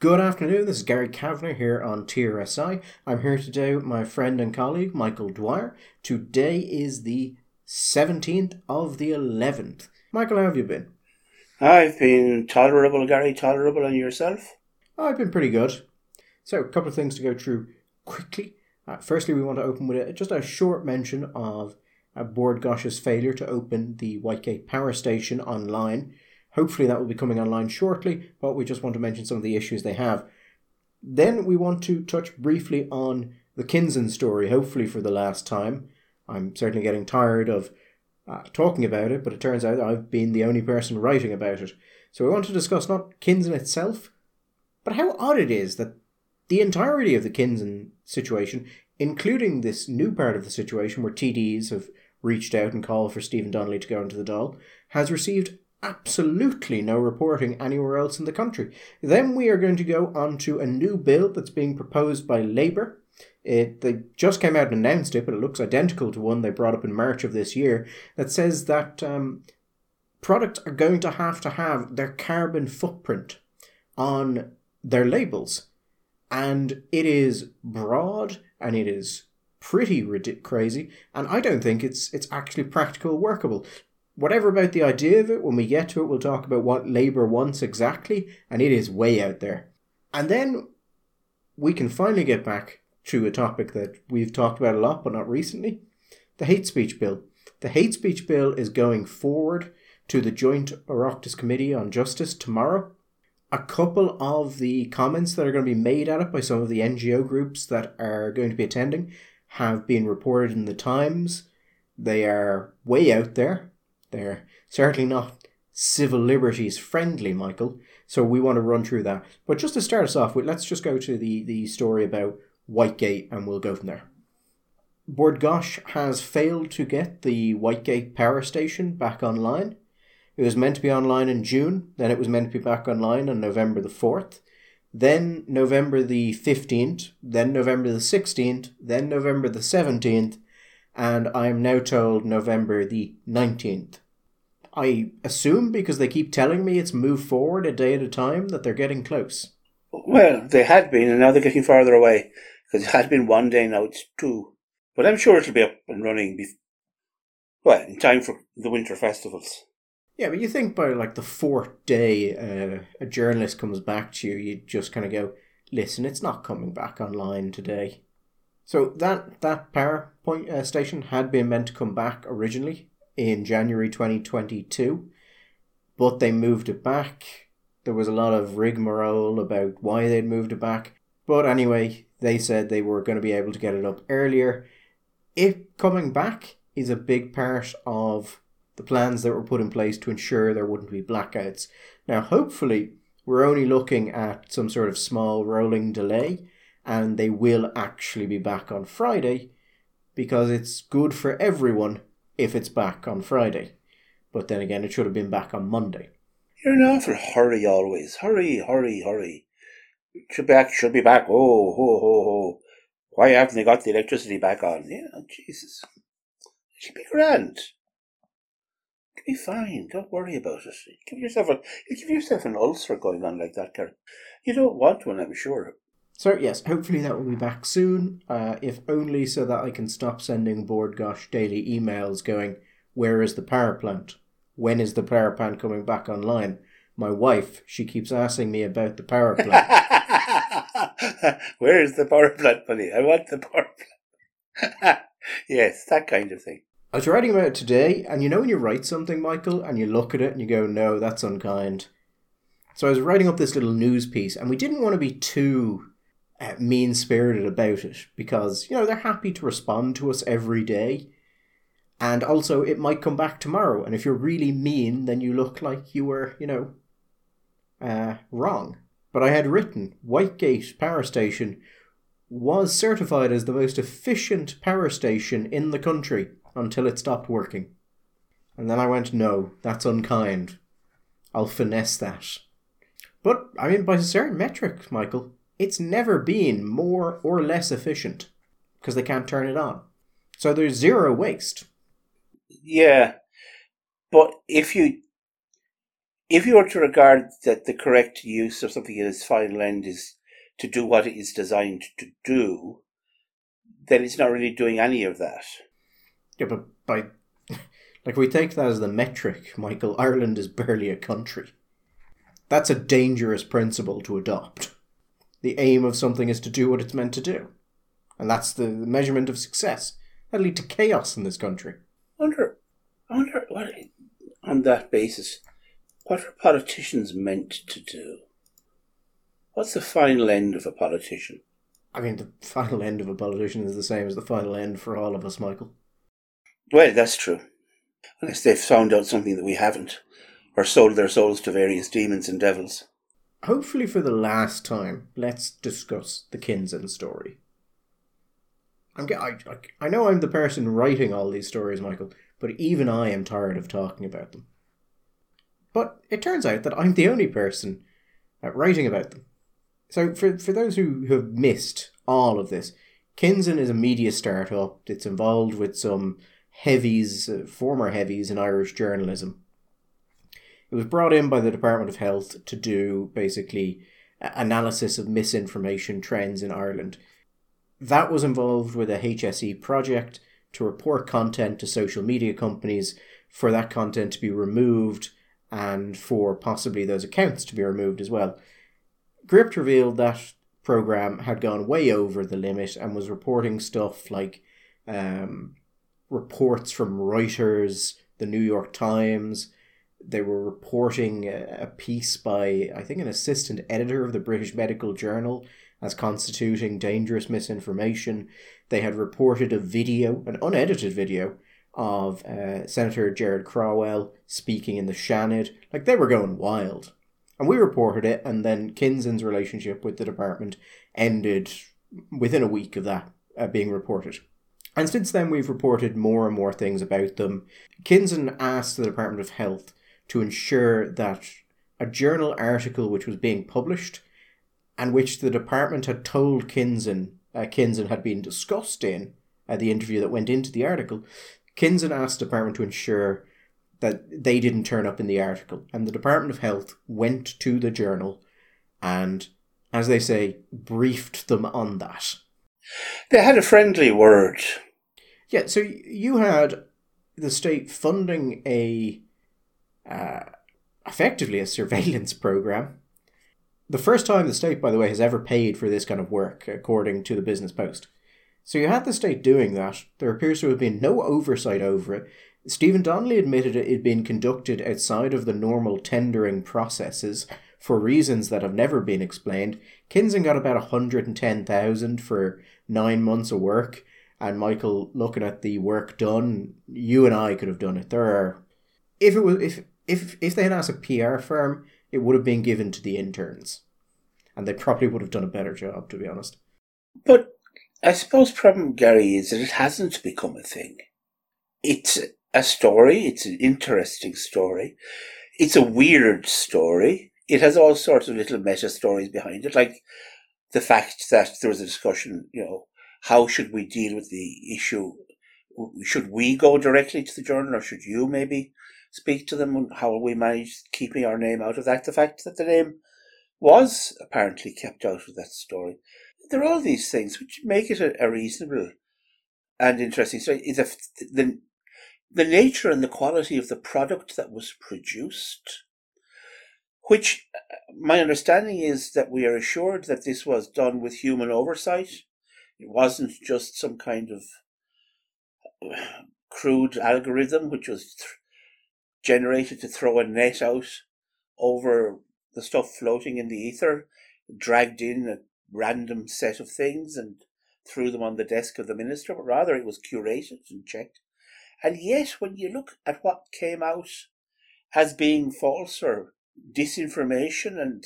Good afternoon, this is Gary Kavanagh here on TRSI. I'm here today with my friend and colleague Michael Dwyer. Today is the 17th of the 11th. Michael, how have you been? I've been tolerable, Gary, tolerable, and yourself? I've been pretty good. So, a couple of things to go through quickly. Uh, firstly, we want to open with a, just a short mention of uh, Bord Gáis's failure to open the Whitegate power station online. Hopefully, that will be coming online shortly, but we just want to mention some of the issues they have. Then, we want to touch briefly on the Kinzen story, hopefully for the last time. I'm certainly getting tired of uh, talking about it, but it turns out I've been the only person writing about it. So, we want to discuss not Kinzen itself, but how odd it is that the entirety of the Kinzen situation, including this new part of the situation where TDs have reached out and called for Stephen Donnelly to go into the Dáil, has received absolutely no reporting anywhere else in the country. Then we are going to go on to a new bill that's being proposed by Labour. It they just came out and announced it, but it looks identical to one they brought up in March of this year that says that um, products are going to have to have their carbon footprint on their labels and it is broad and it is pretty crazy, and I don't think it's it's actually practical workable. Whatever about the idea of it, when we get to it, we'll talk about what Labour wants exactly, and it is way out there. And then we can finally get back to a topic that we've talked about a lot, but not recently the hate speech bill. The hate speech bill is going forward to the Joint Oireachtas Committee on Justice tomorrow a couple of the comments that are going to be made at it by some of the NGO groups that are going to be attending have been reported in the Times. They are way out there. They're certainly not civil liberties friendly, Michael. So we want to run through that. But just to start us off with, let's just go to the, the story about Whitegate and we'll go from there. Bord Gáis has failed to get the Whitegate power station back online. It was meant to be online in June, then it was meant to be back online on November the 4th, then November the 15th, then November the 16th, then November the 17th, and I am now told November the 19th. I assume because they keep telling me it's moved forward a day at a time that they're getting close. Well, they had been, and now they're getting farther away. Because it had been one day, now it's two. But I'm sure it'll be up and running, be- well, in time for the winter festivals. Yeah, but you think by like the fourth day uh, a journalist comes back to you, you just kind of go, listen, it's not coming back online today. So that that power point uh, station had been meant to come back originally in January 2022, but they moved it back. There was a lot of rigmarole about why they'd moved it back. But anyway, they said they were going to be able to get it up earlier. It coming back is a big part of the plans that were put in place to ensure there wouldn't be blackouts. Now, hopefully, we're only looking at some sort of small rolling delay and they will actually be back on Friday because it's good for everyone if it's back on Friday. But then again, it should have been back on Monday. You're in awful hurry always. Hurry, hurry, hurry. Should be back, should be back. Oh, ho, ho, ho. Why haven't they got the electricity back on? Yeah, Jesus. It should be grand It'll be fine. Don't worry about it. Give yourself a give yourself an ulcer going on like that, Karen. You don't want one, I'm sure. So yes, hopefully that will be back soon. Uh, if only so that I can stop sending Bord Gáis daily emails going, "Where is the power plant? When is the power plant coming back online?" My wife, she keeps asking me about the power plant. Where is the power plant, buddy? I want the power plant. yes, that kind of thing. I was writing about it today, and you know when you write something, Michael, and you look at it and you go, no, that's unkind. So I was writing up this little news piece, and we didn't want to be too mean spirited about it because, you know, they're happy to respond to us every day. And also, it might come back tomorrow, and if you're really mean, then you look like you were, you know, uh, wrong. But I had written Whitegate Power Station was certified as the most efficient power station in the country until it stopped working. And then I went, no, that's unkind. I'll finesse that. But, I mean, by certain metrics, Michael, it's never been more or less efficient because they can't turn it on. So there's zero waste. Yeah. But if you if you were to regard that the correct use of something in its final end is to do what it is designed to do, then it's not really doing any of that. Yeah, but by like we take that as the metric, Michael, Ireland is barely a country. That's a dangerous principle to adopt. The aim of something is to do what it's meant to do. And that's the, the measurement of success. That'll lead to chaos in this country. I wonder, I wonder what, on that basis, what are politicians meant to do? What's the final end of a politician? I mean, the final end of a politician is the same as the final end for all of us, Michael. Well, that's true. Unless they've found out something that we haven't, or sold their souls to various demons and devils. Hopefully, for the last time, let's discuss the Kinzen story. I'm I, I, know I'm the person writing all these stories, Michael, but even I am tired of talking about them. But it turns out that I'm the only person writing about them. So, for, for those who have missed all of this, Kinzen is a media startup that's involved with some heavies, uh, former heavies in Irish journalism. It was brought in by the Department of Health to do basically analysis of misinformation trends in Ireland. That was involved with a HSE project to report content to social media companies for that content to be removed and for possibly those accounts to be removed as well. Gript revealed that program had gone way over the limit and was reporting stuff like um, reports from Reuters, the New York Times. They were reporting a piece by, I think, an assistant editor of the British Medical Journal as constituting dangerous misinformation. They had reported a video, an unedited video, of uh, Senator Gerard Craughwell speaking in the Seanad. Like they were going wild. And we reported it, and then Kinzen's relationship with the department ended within a week of that uh, being reported. And since then, we've reported more and more things about them. Kinzen asked the Department of Health to ensure that a journal article which was being published and which the department had told Kinzen, uh, had been discussed in uh, the interview that went into the article, Kinzen asked the department to ensure that they didn't turn up in the article. And the Department of Health went to the journal and, as they say, briefed them on that. They had a friendly word. Yeah, so you had the state funding a uh, effectively a surveillance program. The first time the state, by the way, has ever paid for this kind of work, according to the Business Post. So you had the state doing that. There appears to have been no oversight over it. Stephen Donnelly admitted it had been conducted outside of the normal tendering processes for reasons that have never been explained. Kinzen got about 110,000 for nine months of work. And Michael, looking at the work done, you and I could have done it. There are, if it was, if if if they had asked a PR firm, it would have been given to the interns, and they probably would have done a better job, to be honest. But I suppose problem, Gary, is that it hasn't become a thing. It's a story. It's an interesting story. It's a weird story. It has all sorts of little meta stories behind it, like the fact that there was a discussion, you know, how should we deal with the issue? Should we go directly to the journal or should you maybe speak to them? How will we manage keeping our name out of that? The fact that the name was apparently kept out of that story. There are all these things which make it a, a reasonable and interesting story. Is the the nature and the quality of the product that was produced, which uh, my understanding is that we are assured that this was done with human oversight. It wasn't just some kind of uh, crude algorithm which was th- generated to throw a net out over the stuff floating in the ether, dragged in a random set of things and threw them on the desk of the minister, but rather it was curated and checked. And yet, when you look at what came out as being false or disinformation, and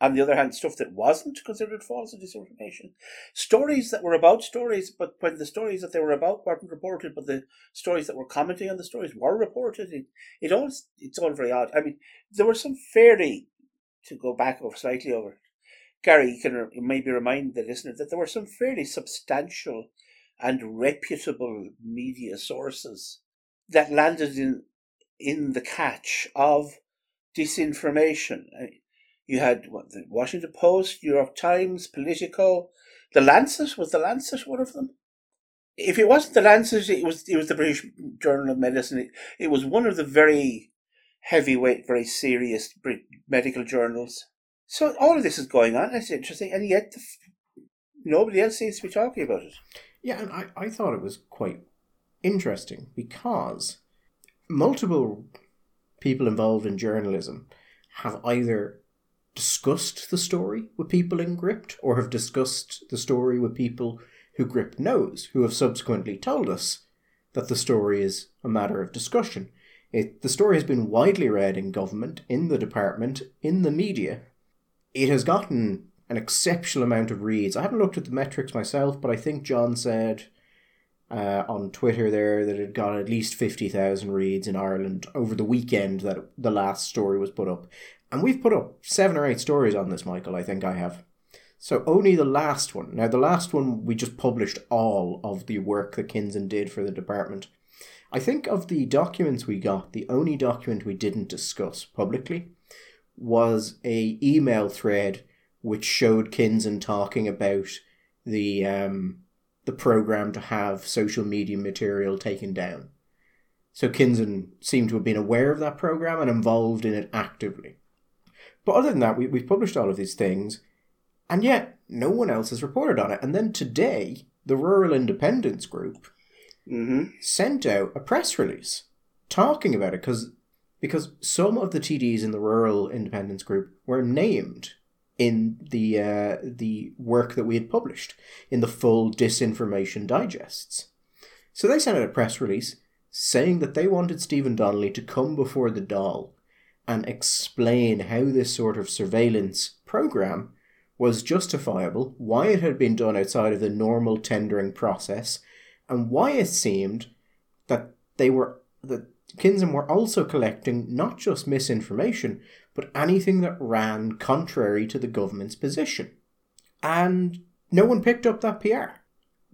on the other hand, stuff that wasn't considered false or disinformation, stories that were about stories, but when the stories that they were about weren't reported, but the stories that were commenting on the stories were reported, it, it all it's all very odd. I mean, there were some fairly to go back over slightly over Gary, you can maybe remind the listener that there were some fairly substantial and reputable media sources that landed in in the catch of disinformation. You had what, the Washington Post, New York Times, Politico, the Lancet. Was the Lancet one of them? If it wasn't the Lancet, it was it was the British Journal of Medicine. It, it was one of the very heavyweight, very serious medical journals. So all of this is going on. It's interesting, and yet the, nobody else seems to be talking about it. Yeah, and I, I thought it was quite interesting because multiple people involved in journalism have either discussed the story with people in Gript or have discussed the story with people who Gript knows, who have subsequently told us that the story is a matter of discussion. It, the story has been widely read in government, in the department, in the media. It has gotten an exceptional amount of reads. I haven't looked at the metrics myself, but I think John said uh, on Twitter there that it got at least 50,000 reads in Ireland over the weekend that the last story was put up. And we've put up seven or eight stories on this, Michael, I think I have. So only the last one. Now, the last one, we just published all of the work that Kinzen did for the department. I think of the documents we got, the only document we didn't discuss publicly was a email thread which showed Kinzen talking about the um, the program to have social media material taken down. So Kinzen seemed to have been aware of that program and involved in it actively. But other than that, we, we've published all of these things, and yet no one else has reported on it. And then today, the Rural Independence Group mm-hmm. sent out a press release talking about it because because some of the TDs in the Rural Independence Group were named in the uh, the work that we had published in the full disinformation digests. So they sent out a press release saying that they wanted Stephen Donnelly to come before the Dáil and explain how this sort of surveillance program was justifiable, why it had been done outside of the normal tendering process, and why it seemed that they were that Kinzen were also collecting not just misinformation, but anything that ran contrary to the government's position. And no one picked up that PR.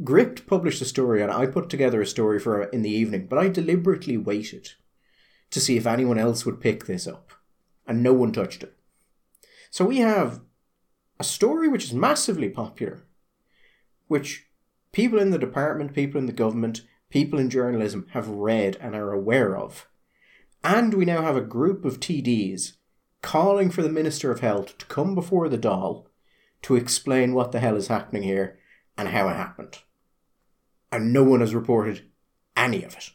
Gript published a story, and I put together a story for in the evening, but I deliberately waited to see if anyone else would pick this up, and no one touched it. So we have a story which is massively popular, which people in the department, people in the government, people in journalism have read and are aware of. And we now have a group of TDs calling for the Minister of Health to come before the Dáil to explain what the hell is happening here and how it happened. And no one has reported any of it.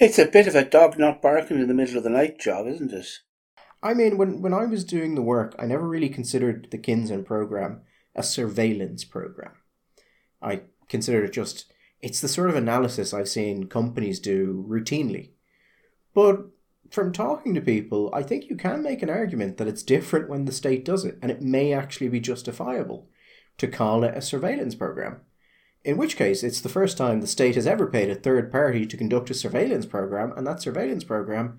It's a bit of a dog not barking in the middle of the night job, isn't it? I mean, when, when I was doing the work, I never really considered the Kinzen program a surveillance program. I considered it just, it's the sort of analysis I've seen companies do routinely. But from talking to people, I think you can make an argument that it's different when the state does it, and it may actually be justifiable to call it a surveillance program. In which case, it's the first time the state has ever paid a third party to conduct a surveillance program, and that surveillance program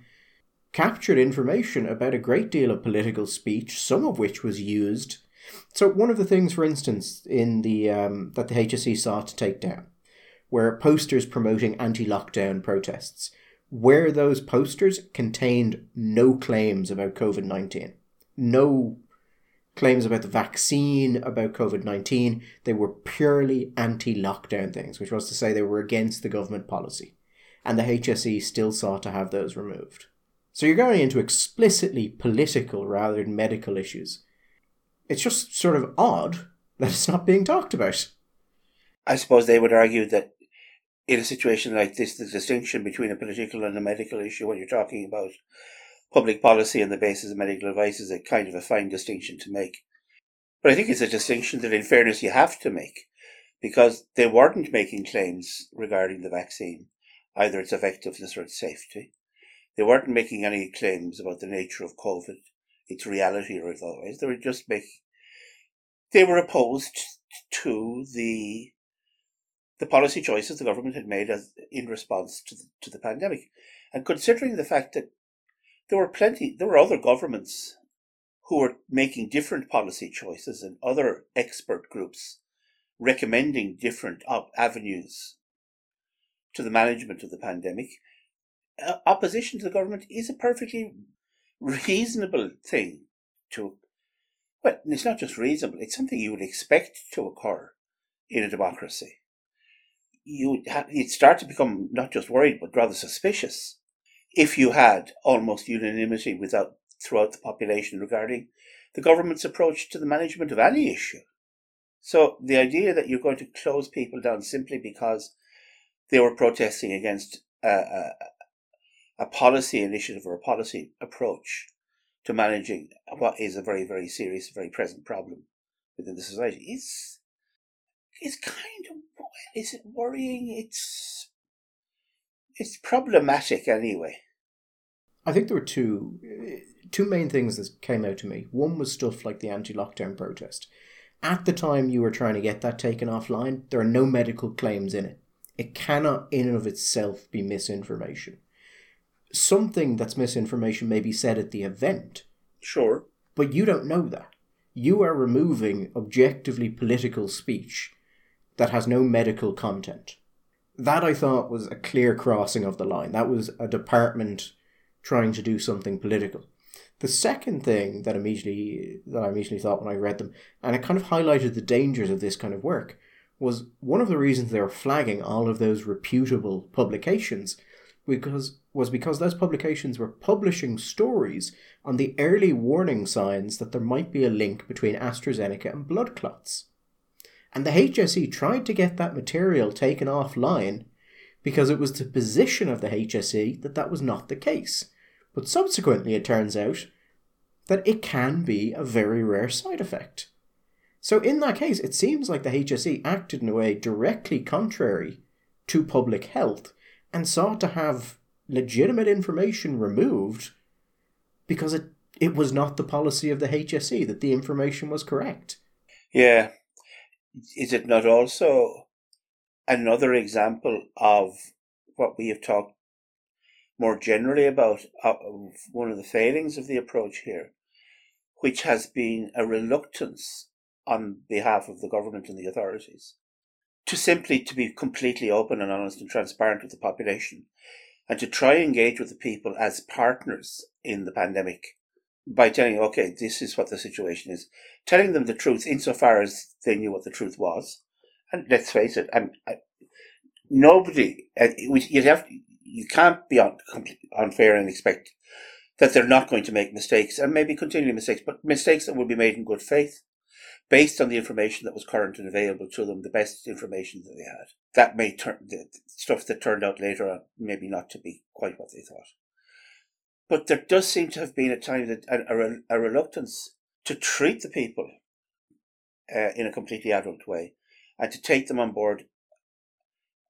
captured information about a great deal of political speech, some of which was used. So, one of the things, for instance, in the um, that the HSE sought to take down were posters promoting anti-lockdown protests where those posters contained no claims about COVID 19, no claims about the vaccine, about COVID 19. They were purely anti lockdown things, which was to say they were against the government policy. And the HSE still sought to have those removed. So you're going into explicitly political rather than medical issues. It's just sort of odd that it's not being talked about. I suppose they would argue that in a situation like this, the distinction between a political and a medical issue, when you're talking about public policy and the basis of medical advice, is a kind of a fine distinction to make. But I think it's a distinction that, in fairness, you have to make because they weren't making claims regarding the vaccine, either its effectiveness or its safety. They weren't making any claims about the nature of COVID, its reality or otherwise. They were just making, they were opposed to the the policy choices the government had made as, in response to the, to the pandemic. And considering the fact that there were plenty, there were other governments who were making different policy choices and other expert groups recommending different op- avenues to the management of the pandemic, uh, opposition to the government is a perfectly reasonable thing to, well, it's not just reasonable, it's something you would expect to occur in a democracy. You'd, ha- you'd start to become not just worried, but rather suspicious if you had almost unanimity without throughout the population regarding the government's approach to the management of any issue. So the idea that you're going to close people down simply because they were protesting against a, a, a policy initiative or a policy approach to managing what is a very, very serious, very present problem within the society is is kind of is it worrying? It's it's problematic anyway. I think there were two two main things that came out to me. One was stuff like the anti-lockdown protest. At the time you were trying to get that taken offline, there are no medical claims in it. It cannot in and of itself be misinformation. Something that's misinformation may be said at the event. Sure. But you don't know that. You are removing objectively political speech that has no medical content. That I thought was a clear crossing of the line. That was a department trying to do something political. The second thing that immediately that I immediately thought when I read them, and it kind of highlighted the dangers of this kind of work, was one of the reasons they were flagging all of those reputable publications because was because those publications were publishing stories on the early warning signs that there might be a link between AstraZeneca and blood clots. And the HSE tried to get that material taken offline because it was the position of the HSE that that was not the case. But subsequently, it turns out that it can be a very rare side effect. So, in that case, it seems like the HSE acted in a way directly contrary to public health and sought to have legitimate information removed because it, it was not the policy of the HSE that the information was correct. Yeah. Is it not also another example of what we have talked more generally about uh, one of the failings of the approach here, which has been a reluctance on behalf of the government and the authorities to simply to be completely open and honest and transparent with the population and to try and engage with the people as partners in the pandemic by telling okay this is what the situation is telling them the truth insofar as they knew what the truth was. And let's face it I'm, I, nobody uh, you have you can't be un, unfair and expect that they're not going to make mistakes and maybe continue mistakes, but mistakes that will be made in good faith based on the information that was current and available to them, the best information that they had. That may turn the stuff that turned out later on maybe not to be quite what they thought. But there does seem to have been at times a, a, a reluctance to treat the people uh, in a completely adult way and to take them on board.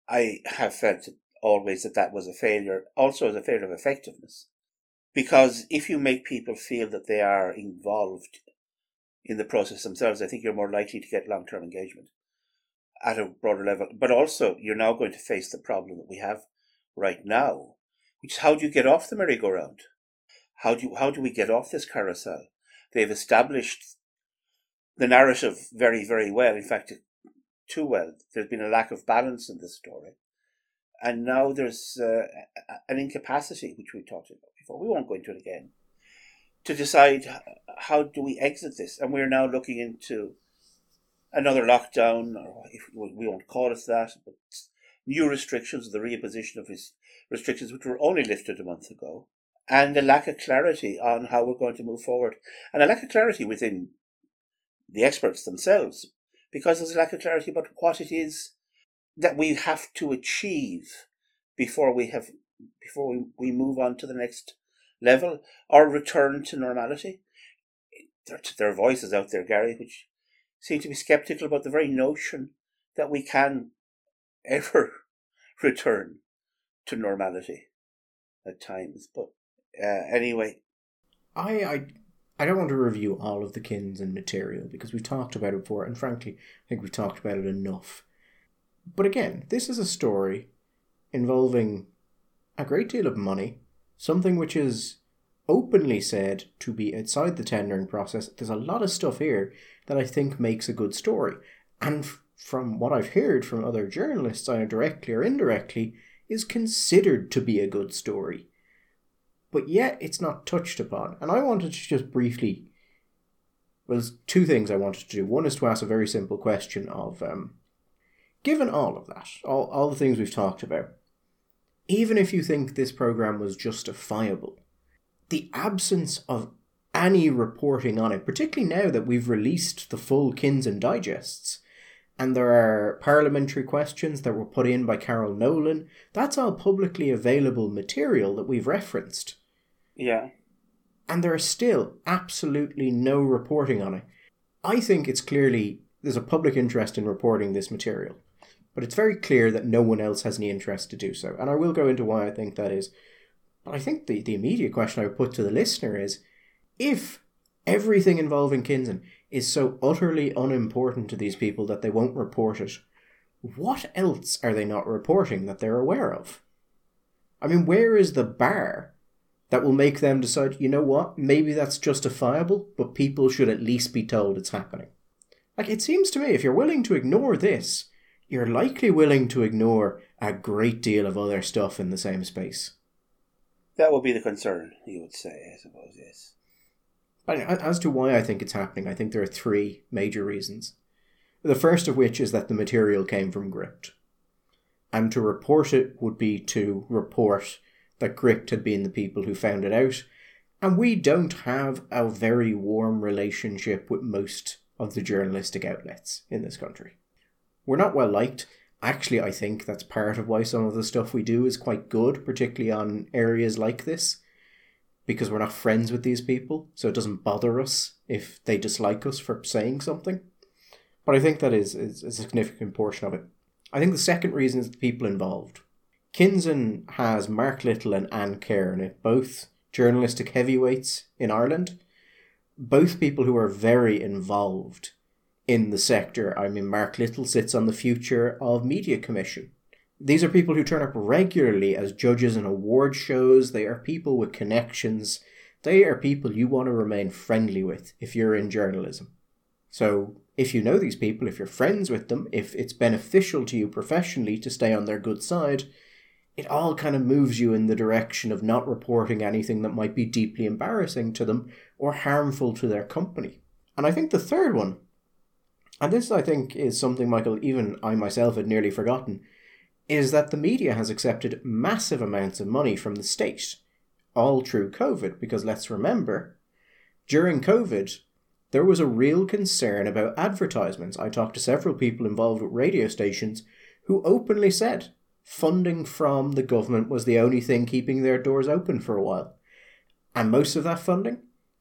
I have felt always that that was a failure, also as a failure of effectiveness. Because if you make people feel that they are involved in the process themselves, I think you're more likely to get long term engagement at a broader level. But also, you're now going to face the problem that we have right now, which is how do you get off the merry-go-round? How do you, how do we get off this carousel? They've established the narrative very, very well. In fact, too well. There's been a lack of balance in this story and now there's uh, an incapacity, which we talked about before. We won't go into it again. To decide how do we exit this, and we're now looking into another lockdown, or if we won't call it that, but new restrictions, the reimposition of his restrictions, which were only lifted a month ago, and a lack of clarity on how we're going to move forward, and a lack of clarity within the experts themselves, because there's a lack of clarity about what it is that we have to achieve before we have before we, we move on to the next level or return to normality. There, there are voices out there, Gary, which seem to be skeptical about the very notion that we can ever return to normality at times. But uh, anyway, I, I I don't want to review all of the Kinzen material because we've talked about it before, and frankly, I think we've talked about it enough. But again, this is a story involving a great deal of money, something which is openly said to be outside the tendering process. There's a lot of stuff here that I think makes a good story. And from what I've heard from other journalists, either directly or indirectly, is considered to be a good story. but yet it's not touched upon. And I wanted to just briefly. Well, there's two things I wanted to do. One is to ask a very simple question of, um, given all of that, all, all the things we've talked about, even if you think this program was justifiable, the absence of any reporting on it, particularly now that we've released the full Kinzen digests, and there are parliamentary questions that were put in by Carol Nolan. That's all publicly available material that we've referenced. Yeah. And there is still absolutely no reporting on it. I think it's clearly there's a public interest in reporting this material, but it's very clear that no one else has any interest to do so. And I will go into why I think that is. But I think the, the immediate question I would put to the listener is if everything involving Kinzen is so utterly unimportant to these people that they won't report it, what else are they not reporting that they're aware of? I mean, where is the bar that will make them decide, you know what, maybe that's justifiable, but people should at least be told it's happening? Like, it seems to me if you're willing to ignore this, you're likely willing to ignore a great deal of other stuff in the same space. That would be the concern, you would say, I suppose, yes. But as to why I think it's happening, I think there are three major reasons. The first of which is that the material came from Gript. And to report it would be to report that Gript had been the people who found it out. And we don't have a very warm relationship with most of the journalistic outlets in this country. We're not well liked. Actually, I think that's part of why some of the stuff we do is quite good, particularly on areas like this, because we're not friends with these people, so it doesn't bother us if they dislike us for saying something. But I think that is, is a significant portion of it. I think the second reason is the people involved. Kinzen has Mark Little and Áine Kerr both journalistic heavyweights in Ireland, both people who are very involved in the sector. I mean, Mark Little sits on the Future of Media Commission. These are people who turn up regularly as judges in award shows. They are people with connections. They are people you want to remain friendly with if you're in journalism. So, if you know these people, if you're friends with them, if it's beneficial to you professionally to stay on their good side, it all kind of moves you in the direction of not reporting anything that might be deeply embarrassing to them or harmful to their company. And I think the third one, and this I think is something, Michael, even I myself had nearly forgotten, is that the media has accepted massive amounts of money from the state, all through COVID, because let's remember, during COVID, there was a real concern about advertisements. I talked to several people involved with radio stations who openly said funding from the government was the only thing keeping their doors open for a while. And most of that funding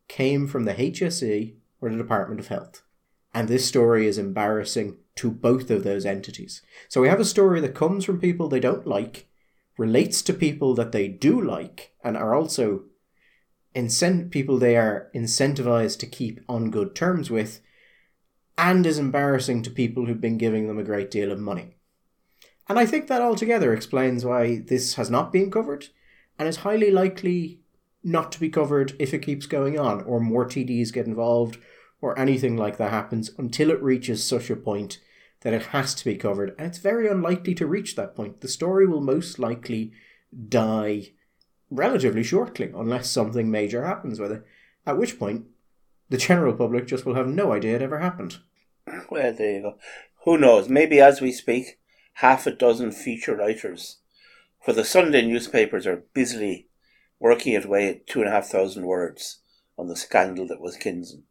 came from the HSE or the Department of Health. And this story is embarrassing to both of those entities. So we have a story that comes from people they don't like, relates to people that they do like, and are also incent people they are incentivized to keep on good terms with, and is embarrassing to people who've been giving them a great deal of money. And I think that altogether explains why this has not been covered and is highly likely not to be covered if it keeps going on or more TDs get involved or anything like that happens until it reaches such a point that it has to be covered. And it's very unlikely to reach that point. The story will most likely die relatively shortly unless something major happens with it, at which point the general public just will have no idea it ever happened. Well, there you go. Who knows? Maybe as we speak, half a dozen feature writers for the Sunday newspapers are busily working away at two and a half thousand words on the scandal that was Kinzen.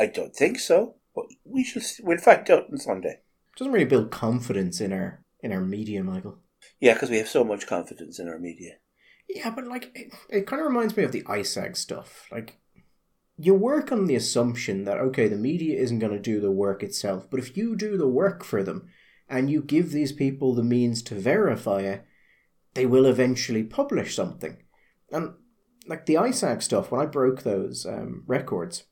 I don't think so, but we shall we'll find out on Sunday. Doesn't really build confidence in our in our media, Michael. Yeah, because we have so much confidence in our media. Yeah, but like it, it kind of reminds me of the ISAG stuff. Like you work on the assumption that okay, the media isn't going to do the work itself, but if you do the work for them and you give these people the means to verify it, they will eventually publish something. And like the ISAG stuff, when I broke those um, records,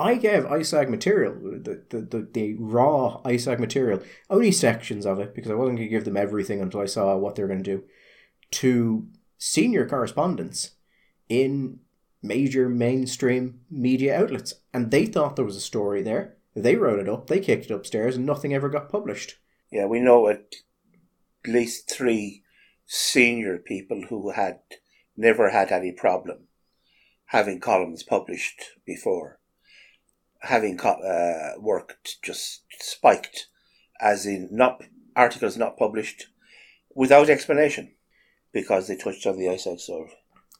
I gave ISAG material, the, the, the, the raw ISAG material, only sections of it, because I wasn't going to give them everything until I saw what they were going to do, to senior correspondents in major mainstream media outlets. And they thought there was a story there. They wrote it up, they kicked it upstairs, and nothing ever got published. Yeah, we know at least three senior people who had never had any problem having columns published before. Having co- uh, worked just spiked, as in not articles not published without explanation because they touched on the ISAG serve.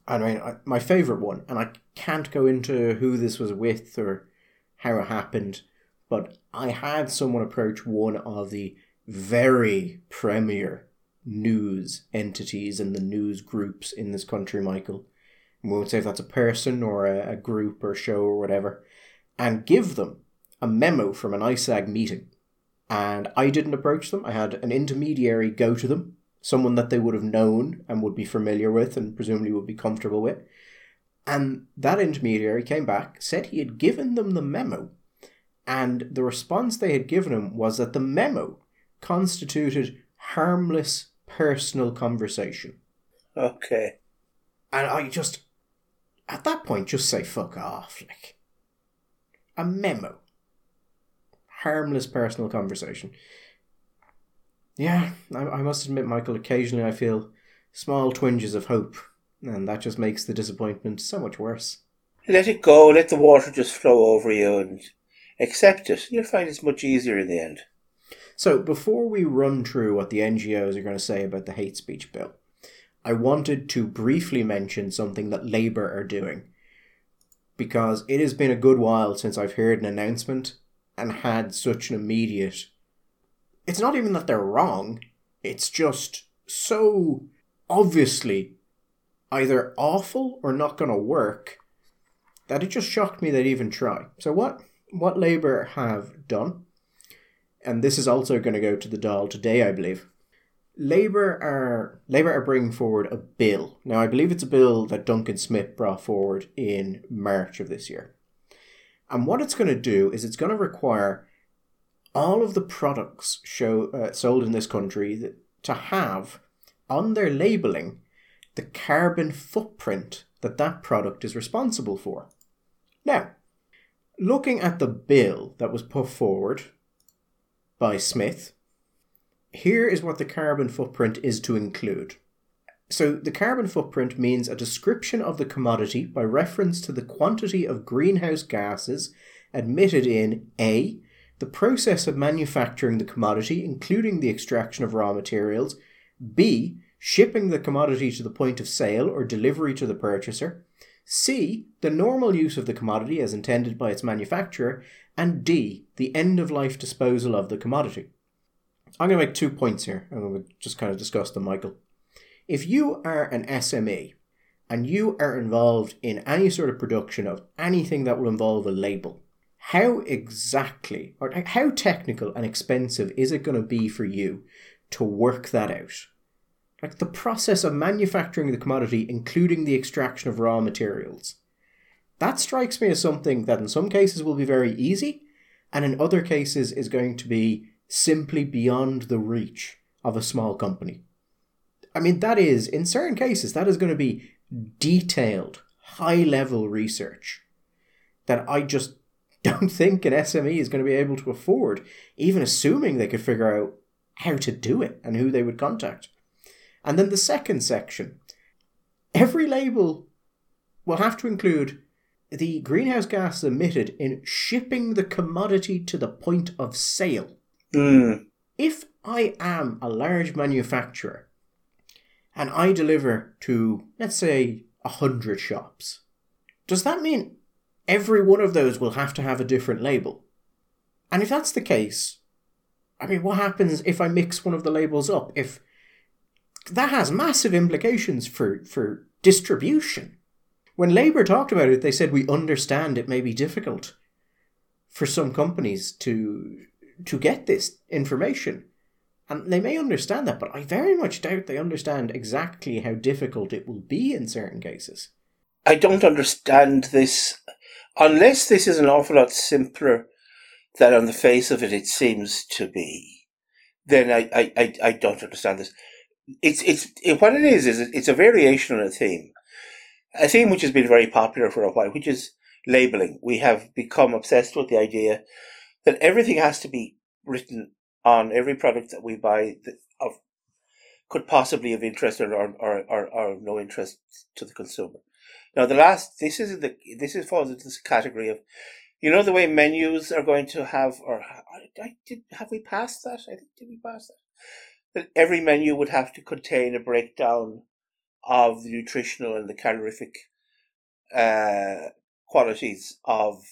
I mean, I, my favourite one, and I can't go into who this was with or how it happened, but I had someone approach one of the very premier news entities and the news groups in this country, Michael. we won't say if that's a person or a, a group or show or whatever, and give them a memo from an ISAG meeting. And I didn't approach them. I had an intermediary go to them, someone that they would have known and would be familiar with and presumably would be comfortable with. And that intermediary came back, said he had given them the memo, and the response they had given him was that the memo constituted harmless personal conversation. Okay. And I just, at that point, just say fuck off. Like, a memo. Harmless personal conversation. Yeah, I, I must admit, Michael, occasionally I feel small twinges of hope, and that just makes the disappointment so much worse. Let it go, let the water just flow over you and accept it. You'll find it's much easier in the end. So, before we run through what the NGOs are going to say about the hate speech bill, I wanted to briefly mention something that Labour are doing. Because it has been a good while since I've heard an announcement and had such an immediate. It's not even that they're wrong, it's just so obviously either awful or not going to work that it just shocked me they'd even try. So, what, what Labour have done and this is also going to go to the Dáil today, I believe. Labour are Labour are bringing forward a bill. Now, I believe it's a bill that Duncan Smith brought forward in March of this year. And what it's going to do is it's going to require all of the products show uh, sold in this country that, to have on their labeling the carbon footprint that that product is responsible for. Now, looking at the bill that was put forward by Smith. Here is what the carbon footprint is to include. So, the carbon footprint means a description of the commodity by reference to the quantity of greenhouse gases admitted in A. The process of manufacturing the commodity, including the extraction of raw materials, B. Shipping the commodity to the point of sale or delivery to the purchaser, C. The normal use of the commodity as intended by its manufacturer, and D, the end of life disposal of the commodity. I'm going to make two points here. I'm going to just kind of discuss them, Michael. If you are an SME and you are involved in any sort of production of anything that will involve a label, how exactly or how technical and expensive is it going to be for you to work that out? Like the process of manufacturing the commodity, including the extraction of raw materials. That strikes me as something that in some cases will be very easy, and in other cases is going to be simply beyond the reach of a small company. I mean, that is, in certain cases, that is going to be detailed, high level research that I just don't think an SME is going to be able to afford, even assuming they could figure out how to do it and who they would contact. And then the second section every label will have to include the greenhouse gas emitted in shipping the commodity to the point of sale. Mm. If I am a large manufacturer and I deliver to, let's say, a hundred shops, does that mean every one of those will have to have a different label? And if that's the case, I mean, what happens if I mix one of the labels up? If that has massive implications for, for distribution. When Labour talked about it, they said we understand it may be difficult for some companies to to get this information. And they may understand that, but I very much doubt they understand exactly how difficult it will be in certain cases. I don't understand this unless this is an awful lot simpler than on the face of it it seems to be. Then I, I, I, I don't understand this. It's it's it, what it is is it's a variation on a theme a theme which has been very popular for a while, which is labeling. We have become obsessed with the idea that everything has to be written on every product that we buy of could possibly have interest or, or, or, or, no interest to the consumer. Now, the last, this is the, this is falls into this category of, you know, the way menus are going to have, or I did, have we passed that? I think, did we pass that? That every menu would have to contain a breakdown of the nutritional and the calorific uh, qualities of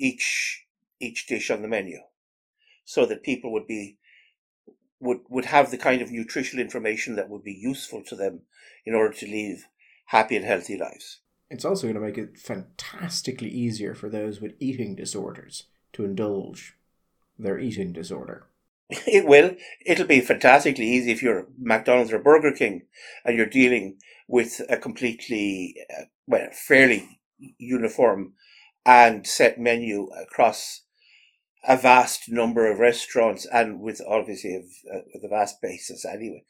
each each dish on the menu, so that people would be would would have the kind of nutritional information that would be useful to them in order to live happy and healthy lives. It's also going to make it fantastically easier for those with eating disorders to indulge their eating disorder. It will. It'll be fantastically easy if you're McDonald's or Burger King and you're dealing with a completely, uh, well, fairly uniform and set menu across a vast number of restaurants and with obviously a, with a vast basis anyway.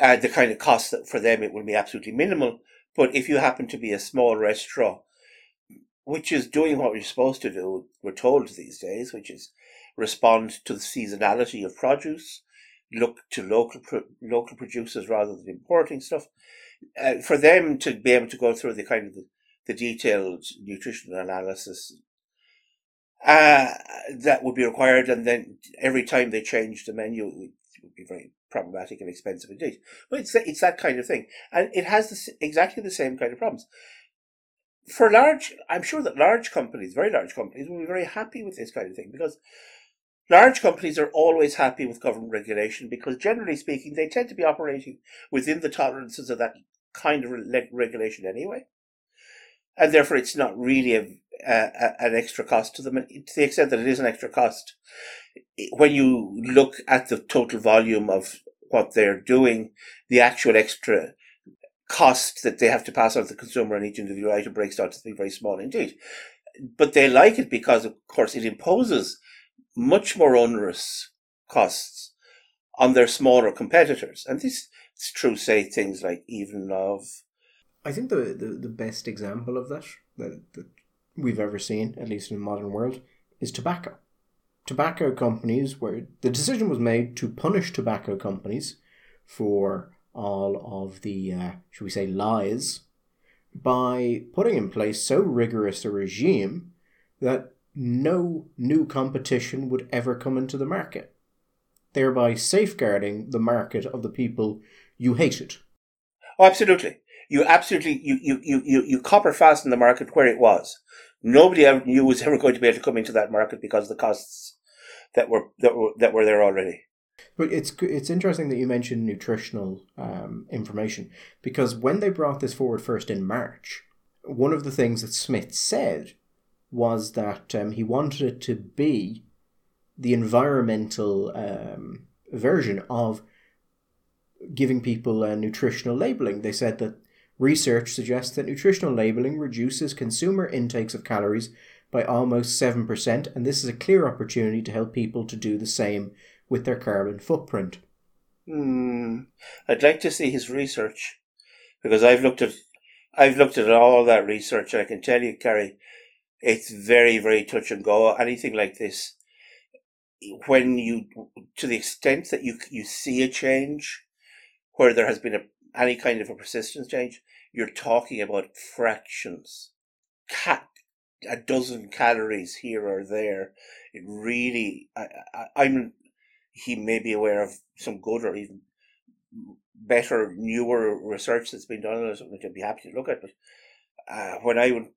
Uh, the kind of cost that for them it will be absolutely minimal. But if you happen to be a small restaurant, which is doing what we're supposed to do, we're told these days, which is respond to the seasonality of produce, look to local local producers rather than importing stuff. Uh, for them to be able to go through the kind of the, the detailed nutritional analysis uh, that would be required, and then every time they change the menu, it would be very problematic and expensive indeed. But it's it's that kind of thing, and it has exactly the same kind of problems. For large, I'm sure that large companies, very large companies, will be very happy with this kind of thing because large companies are always happy with government regulation because, generally speaking, they tend to be operating within the tolerances of that kind of regulation anyway, and therefore it's not really a uh, an extra cost to them. to the extent that it is an extra cost, when you look at the total volume of what they're doing, the actual extra cost that they have to pass on to the consumer on each individual item breaks down to be very small indeed. But they like it because, of course, it imposes much more onerous costs on their smaller competitors. And this is true, say, things like even of. I think the, the, the best example of that, that, that we've ever seen, at least in the modern world, is tobacco. Tobacco companies, where the decision was made to punish tobacco companies for all of the, uh, should we say, lies, by putting in place so rigorous a regime that no new competition would ever come into the market, thereby safeguarding the market of the people you hated. Oh, absolutely. You absolutely you you you you, you copper fasten the market where it was. Nobody ever knew was ever going to be able to come into that market because of the costs that were that were that were there already. But it's it's interesting that you mentioned nutritional um, information because when they brought this forward first in March, one of the things that Smith said was that um, he wanted it to be the environmental um, version of giving people uh, nutritional labeling. They said that Research suggests that nutritional labeling reduces consumer intakes of calories by almost 7%, and this is a clear opportunity to help people to do the same with their carbon footprint. Hmm. I'd like to see his research because I've looked at I've looked at all that research and I can tell you, Gary, it's very, very touch and go. Anything like this, when you, to the extent that you you see a change, where there has been a any kind of a persistence change, you're talking about fractions. Cat, a dozen calories here or there. It really, I, I, I'm, he may be aware of some good or even better, newer research that's been done on it, which I'd be happy to look at. But uh, when I went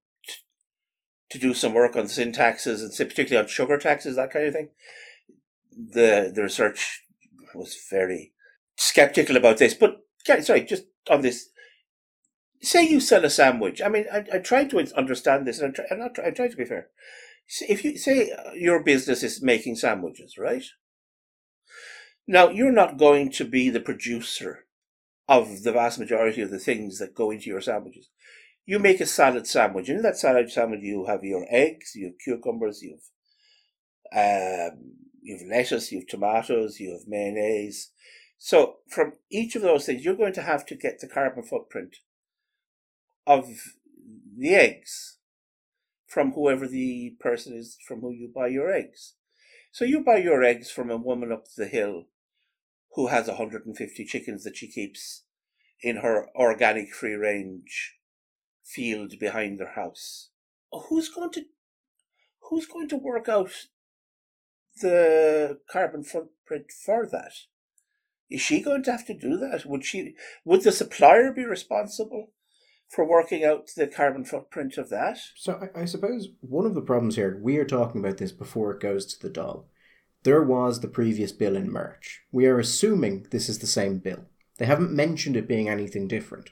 to do some work on sin taxes and particularly on sugar taxes, that kind of thing, the the research was very skeptical about this. But sorry, just on this. Say you sell a sandwich. I mean, I, I try to understand this, and I'm, try, I'm not. I try to be fair. If you say your business is making sandwiches, right? Now you're not going to be the producer of the vast majority of the things that go into your sandwiches. You make a salad sandwich. In that salad sandwich, you have your eggs, you have cucumbers, you have um, you have lettuce, you have tomatoes, you have mayonnaise, so from each of those things, you're going to have to get the carbon footprint of the eggs from whoever the person is from who you buy your eggs. So you buy your eggs from a woman up the hill who has 150 chickens that she keeps in her organic free range field behind their house. Who's going to who's going to work out the carbon footprint for that? Is she going to have to do that? Would she would the supplier be responsible for working out the carbon footprint of that? So I, I suppose one of the problems here, we are talking about this before it goes to the Dáil. There was the previous bill in March. We are assuming this is the same bill. They haven't mentioned it being anything different.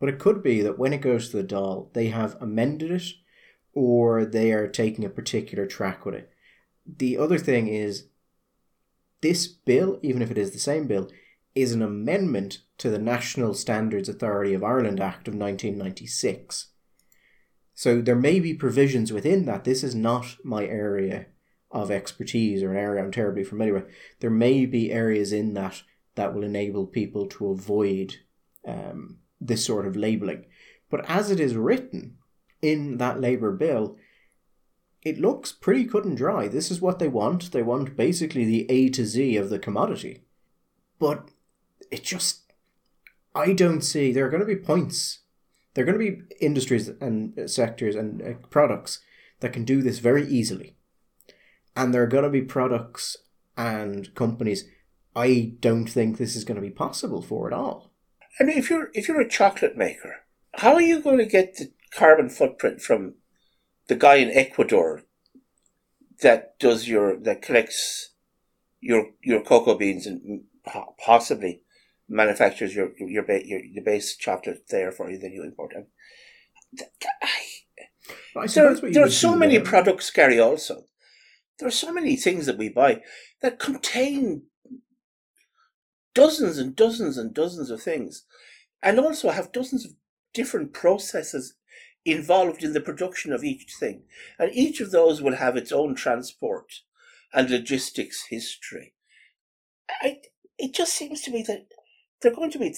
But it could be that when it goes to the Dáil, they have amended it or they are taking a particular track with it. The other thing is this bill, even if it is the same bill, is an amendment to the National Standards Authority of Ireland Act of 1996. So there may be provisions within that. This is not my area of expertise or an area I'm terribly familiar with. There may be areas in that that will enable people to avoid um, this sort of labelling. But as it is written in that Labour bill, it looks pretty cut and dry. This is what they want. They want basically the A to Z of the commodity. But it just, I don't see, there are going to be points, there are going to be industries and sectors and uh, products that can do this very easily. And there are going to be products and companies I don't think this is going to be possible for at all. I mean, if you're if you're a chocolate maker, how are you going to get the carbon footprint from the guy in Ecuador that does your that collects your your cocoa beans and possibly manufactures your your ba- your the base chocolate there for you, then you import them. I there, there are so many there. products, Gary. Also, there are so many things that we buy that contain dozens and dozens and dozens of things, and also have dozens of different processes involved in the production of each thing. And each of those will have its own transport and logistics history. I, it just seems to me that there are going to be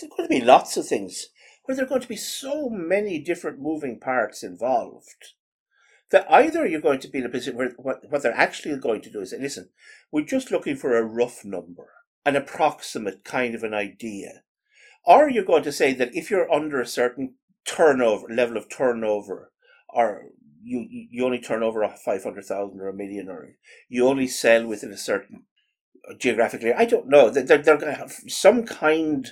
there are going to be lots of things where there are going to be so many different moving parts involved that either you're going to be in a position where what, what they're actually going to do is say, listen, we're just looking for a rough number an approximate kind of an idea. Or you're going to say that if you're under a certain turnover level of turnover, or you you only turn over a five hundred thousand or a million, or you only sell within a certain geographically. I don't know. They're, they're going to have some kind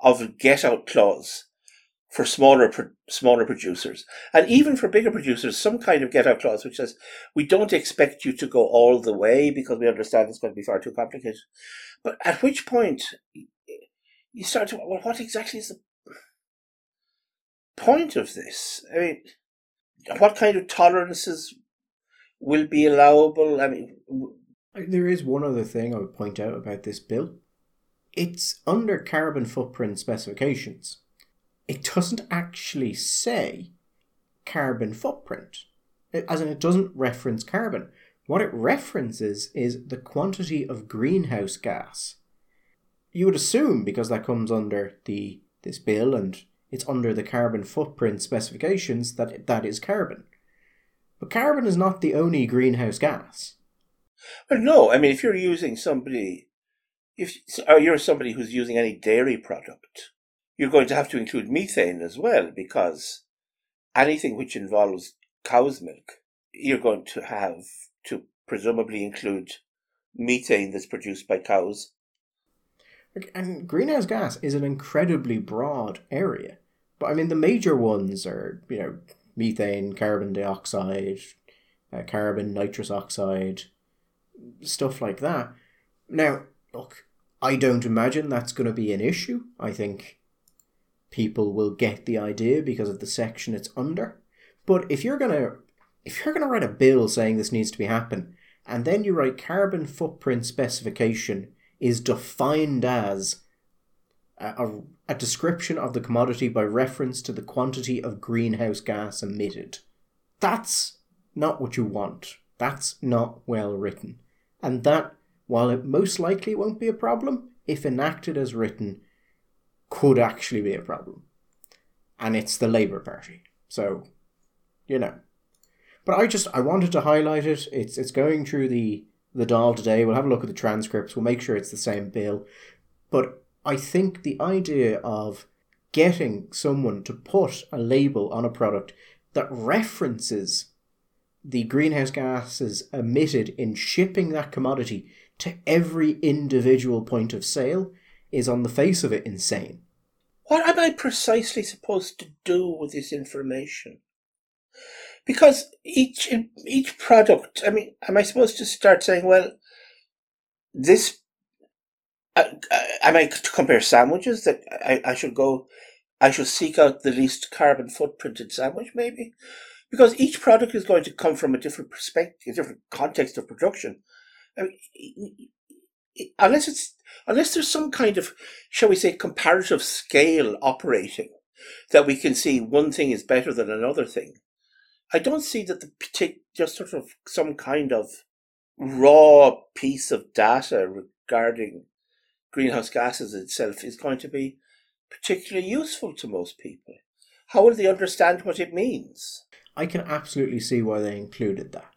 of get out clause for smaller smaller producers, and even for bigger producers, some kind of get out clause which says we don't expect you to go all the way because we understand it's going to be far too complicated. But at which point you start to well, what exactly is the point of this? I mean, what kind of tolerances will be allowable? I mean, there is one other thing I would point out about this bill. It's under carbon footprint specifications it doesn't actually say carbon footprint, as in it doesn't reference carbon. What it references is the quantity of greenhouse gas. You would assume because that comes under the this bill and it's under the carbon footprint specifications that that is carbon. But carbon is not the only greenhouse gas. Well, no. I mean, if you're using somebody, if or you're somebody who's using any dairy product, you're going to have to include methane as well because anything which involves cow's milk, you're going to have to presumably include methane that's produced by cows. And greenhouse gas is an incredibly broad area. But I mean, the major ones are, you know, methane, carbon dioxide, uh, carbon, nitrous oxide, stuff like that. Now, look, I don't imagine that's going to be an issue. I think people will get the idea because of the section it's under. But if you're gonna if you're gonna write a bill saying this needs to be happen, and then you write carbon footprint specification is defined as a, a, a description of the commodity by reference to the quantity of greenhouse gas emitted. That's not what you want. That's not well written. And that, while it most likely won't be a problem, if enacted as written, could actually be a problem. And it's the Labour Party. So, you know. But I just I wanted to highlight it. It's it's going through the the Dáil today. We'll have a look at the transcripts. We'll make sure it's the same bill. But I think the idea of getting someone to put a label on a product that references the greenhouse gases emitted in shipping that commodity to every individual point of sale is on the face of it insane. What am I precisely supposed to do with this information? Because each each product, I mean, am I supposed to start saying, well, this? Uh, uh, am I to compare sandwiches that I, I should go? I should seek out the least carbon footprinted sandwich, maybe, because each product is going to come from a different perspective, a different context of production. I mean, unless it's unless there's some kind of, shall we say, comparative scale operating, that we can see one thing is better than another thing. I don't see that the just sort of some kind of raw piece of data regarding greenhouse gases itself is going to be particularly useful to most people. How will they understand what it means? I can absolutely see why they included that.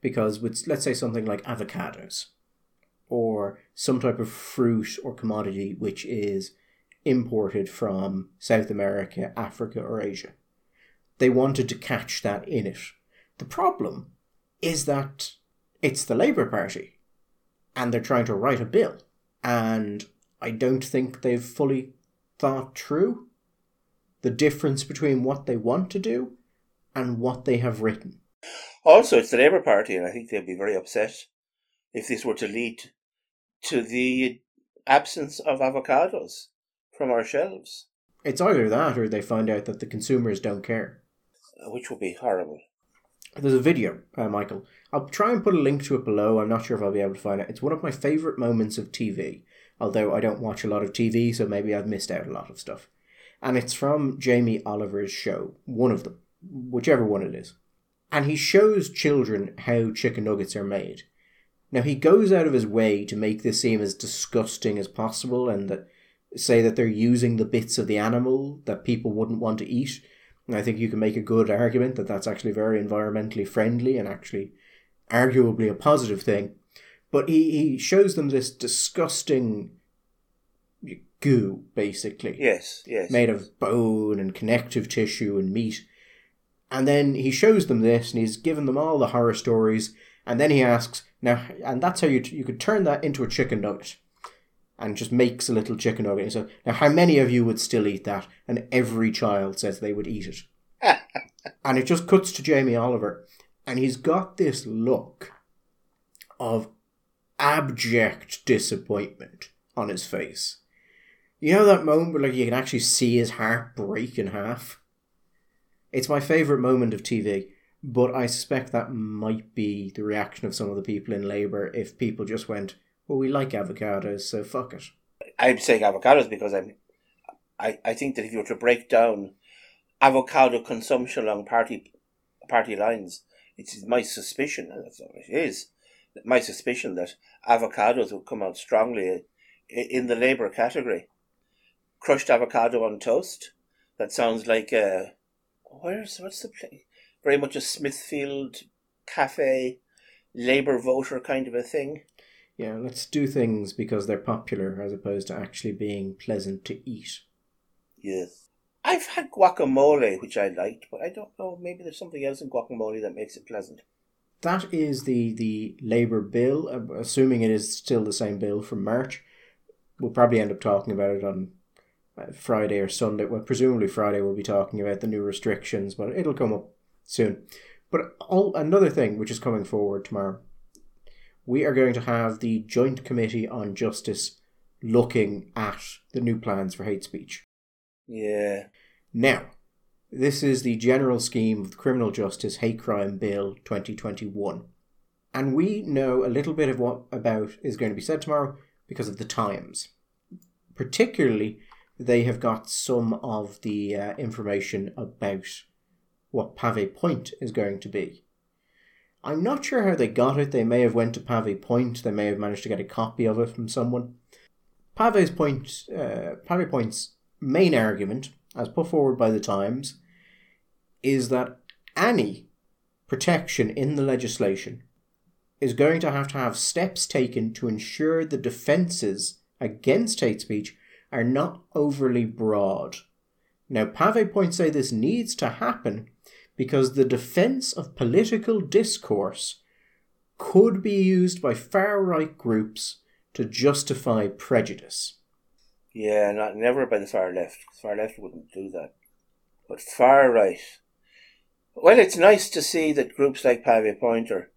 Because with, let's say, something like avocados, or some type of fruit or commodity which is imported from South America, Africa, or Asia. They wanted to catch that in it. The problem is that it's the Labour Party and they're trying to write a bill. And I don't think they've fully thought through the difference between what they want to do and what they have written. Also, it's the Labour Party, and I think they'll be very upset if this were to lead to the absence of avocados from our shelves. It's either that or they find out that the consumers don't care. Uh, which would be horrible. There's a video, uh, Michael. I'll try and put a link to it below. I'm not sure if I'll be able to find it. It's one of my favourite moments of TV, although I don't watch a lot of TV, so maybe I've missed out a lot of stuff. And it's from Jamie Oliver's show, one of them, whichever one it is. And he shows children how chicken nuggets are made. Now he goes out of his way to make this seem as disgusting as possible and that say that they're using the bits of the animal that people wouldn't want to eat. And I think you can make a good argument that that's actually very environmentally friendly and actually arguably a positive thing. But he, he shows them this disgusting goo, basically. Yes, yes. Made of bone and connective tissue and meat. And then he shows them this and he's given them all the horror stories. And then he asks, now, and that's how you you could turn that into a chicken nugget, and just makes a little chicken nugget. So now, how many of you would still eat that? And every child says they would eat it. and it just cuts to Jamie Oliver, and he's got this look of abject disappointment on his face. You know that moment where like you can actually see his heart break in half. It's my favorite moment of TV but I suspect that might be the reaction of some of the people in Labour if people just went, well, we like avocados, so fuck it. I'm saying avocados because I'm, I, I think that if you were to break down avocado consumption along party party lines, it's my suspicion, and that's what it is, my suspicion that avocados will come out strongly in the Labour category. Crushed avocado on toast. That sounds like a. Where's what's the place? very much a Smithfield cafe Labour voter kind of a thing. Yeah, let's do things because they're popular as opposed to actually being pleasant to eat. Yes. I've had guacamole, which I liked, but I don't know. Maybe there's something else in guacamole that makes it pleasant. That is the, the Labour bill, uh, assuming it is still the same bill from March. We'll probably end up talking about it on Uh, Friday or Sunday. Well, presumably Friday we'll be talking about the new restrictions, but it'll come up soon. But all, another thing which is coming forward tomorrow, we are going to have the Joint Committee on Justice looking at the new plans for hate speech. Yeah. Now, this is the general scheme of the Criminal Justice Hate Crime Bill 2021. And we know a little bit of what about is going to be said tomorrow because of the Times. Particularly, they have got some of the uh, information about what Pavee Point is going to be. I'm not sure how they got it. They may have went to Pavee Point. They may have managed to get a copy of it from someone. Pave's point, uh, Pavee Point's main argument, as put forward by the Times, is that any protection in the legislation is going to have to have steps taken to ensure the defences against hate speech are not overly broad. Now, Pavee points say this needs to happen because the defence of political discourse could be used by far right groups to justify prejudice. Yeah, not never by the far left. Far left wouldn't do that. But far right. Well, it's nice to see that groups like Pavee Pointer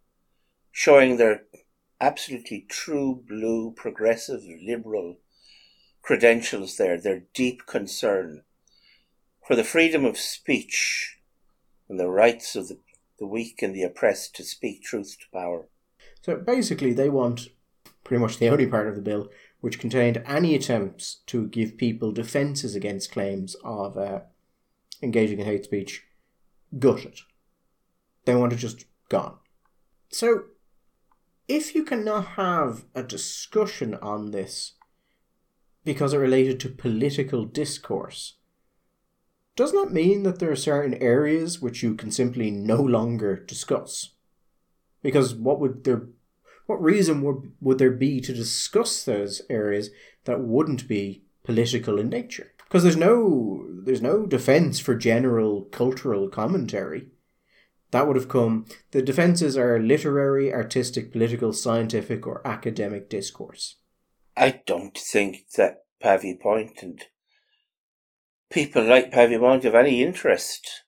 showing their absolutely true blue, progressive, liberal credentials there, their deep concern for the freedom of speech and the rights of the, the weak and the oppressed to speak truth to power. So basically, they want pretty much the only part of the bill which contained any attempts to give people defences against claims of uh, engaging in hate speech gutted. They want it just gone. So, if you cannot have a discussion on this because it related to political discourse, doesn't that mean that there are certain areas which you can simply no longer discuss? Because what would there what reason would, would there be to discuss those areas that wouldn't be political in nature? Because there's no there's no defense for general cultural commentary. That would have come the defenses are literary, artistic, political, scientific, or academic discourse. I don't think that Pavee Point and people like Pavee Point have any interest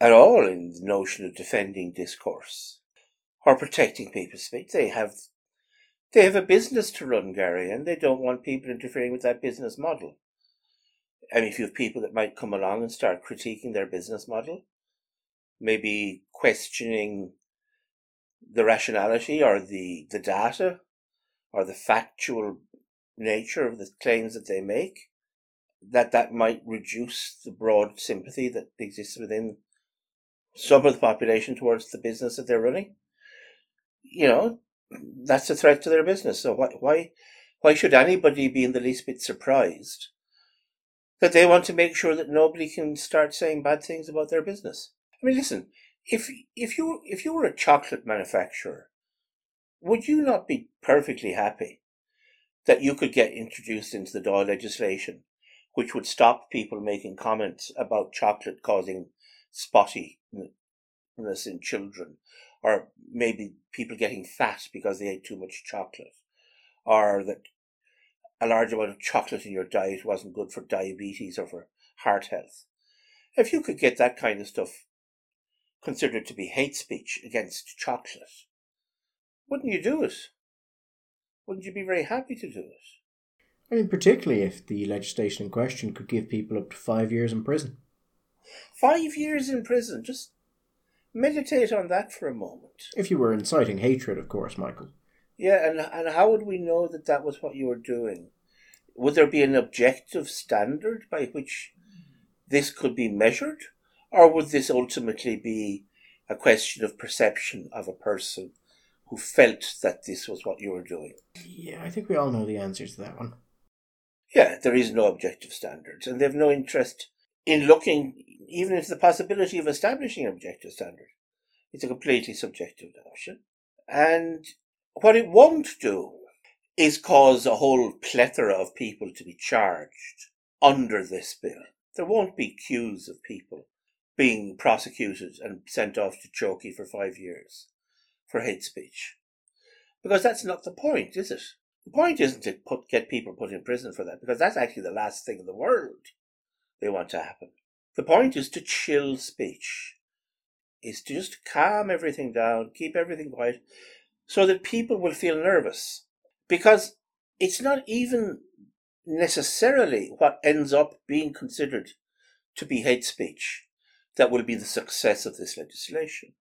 at all in the notion of defending discourse or protecting people's speech. They have they have a business to run, Gary, and they don't want people interfering with that business model. I mean, if you have people that might come along and start critiquing their business model, maybe questioning the rationality or the, the data or the factual nature of the claims that they make, that that might reduce the broad sympathy that exists within some of the population towards the business that they're running you know, that's a threat to their business. So why, why, why should anybody be in the least bit surprised that they want to make sure that nobody can start saying bad things about their business? I mean, listen, if if you if you were a chocolate manufacturer, would you not be perfectly happy that you could get introduced into the Dáil legislation, which would stop people making comments about chocolate causing spottiness in children, or maybe people getting fat because they ate too much chocolate, or that a large amount of chocolate in your diet wasn't good for diabetes or for heart health. If you could get that kind of stuff considered to be hate speech against chocolate, wouldn't you do it? Wouldn't you be very happy to do it? I mean, particularly if the legislation in question could give people up to five years in prison. Five years in prison, just Meditate on that for a moment. If you were inciting hatred, of course, Michael. Yeah, and, and how would we know that that was what you were doing? Would there be an objective standard by which this could be measured? Or would this ultimately be a question of perception of a person who felt that this was what you were doing? Yeah, I think we all know the answers to that one. Yeah, there is no objective standards, and they have no interest in looking even into the possibility of establishing an objective standard. It's a completely subjective notion. And what it won't do is cause a whole plethora of people to be charged under this bill. There won't be queues of people being prosecuted and sent off to Chokey for five years for hate speech. Because that's not the point, is it? The point isn't to put, get people put in prison for that, because that's actually the last thing in the world they want to happen. The point is to chill speech, is to just calm everything down, keep everything quiet, so that people will feel nervous. Because it's not even necessarily what ends up being considered to be hate speech that will be the success of this legislation.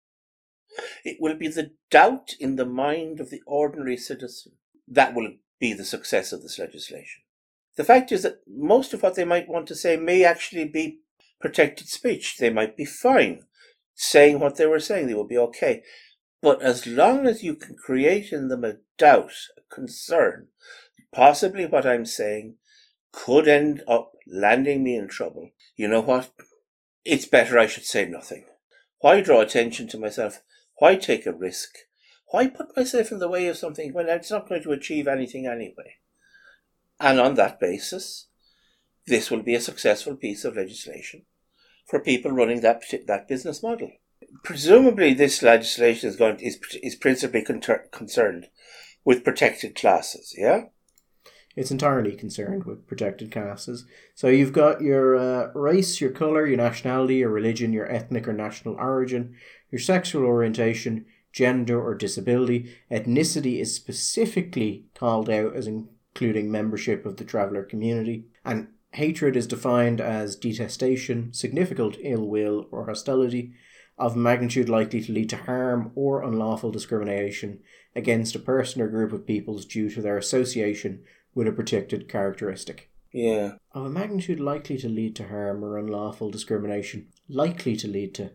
It will be the doubt in the mind of the ordinary citizen that will be the success of this legislation. The fact is that most of what they might want to say may actually be protected speech. They might be fine saying what they were saying, they will be okay. But as long as you can create in them a doubt, a concern, possibly what I'm saying could end up landing me in trouble, you know what? It's better I should say nothing. Why draw attention to myself? Why take a risk? Why put myself in the way of something when it's not going to achieve anything anyway? And on that basis, this will be a successful piece of legislation for people running that that business model. Presumably, this legislation is going to, is is principally con- concerned with protected classes. Yeah, it's entirely concerned with protected classes. So you've got your uh, race, your color, your nationality, your religion, your ethnic or national origin, your sexual orientation, gender or disability. Ethnicity is specifically called out as including membership of the traveller community, and hatred is defined as detestation, significant ill will or hostility of magnitude likely to lead to harm or unlawful discrimination against a person or group of peoples due to their association with a protected characteristic. Yeah. Of a magnitude likely to lead to harm or unlawful discrimination. Likely to lead to.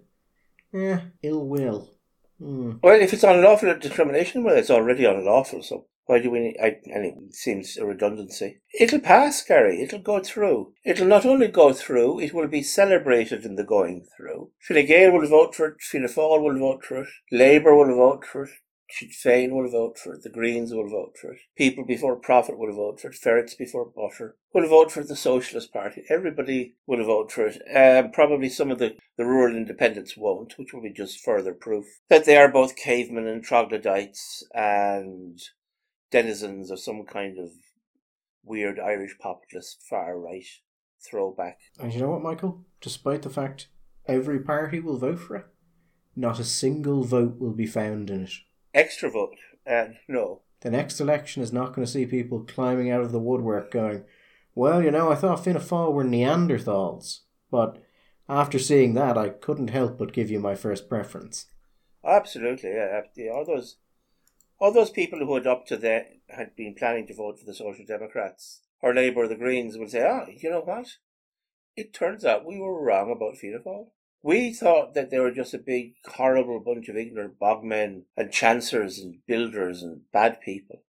Eh, ill will. Hmm. Well, if it's unlawful discrimination, well, it's already unlawful, so why do we need, I, and it seems a redundancy. It'll pass, Gary. It'll go through. It'll not only go through, it will be celebrated in the going through. Fine Gael will vote for it, Fianna Fáil will vote for it, Labour will vote for it, Féin will vote for it, the Greens will vote for it, People Before Profit will vote for it, Ferrets Before Butter will vote for the Socialist Party. Everybody will vote for it. Um, probably some of the, the rural independents won't, which will be just further proof that they are both cavemen and troglodytes and denizens of some kind of weird Irish populist far right throwback. And you know what, Michael? Despite the fact every party will vote for it, not a single vote will be found in it. Extra vote? Uh, no. The next election is not going to see people climbing out of the woodwork going, well, you know, I thought Fianna Fáil were Neanderthals, but after seeing that, I couldn't help but give you my first preference. Absolutely, yeah. All those all those people who had up to that had been planning to vote for the Social Democrats or Labour or the Greens would say, ah, you know what? It turns out we were wrong about Fianna Fáil. We thought that they were just a big, horrible bunch of ignorant bogmen and chancers and builders and bad people.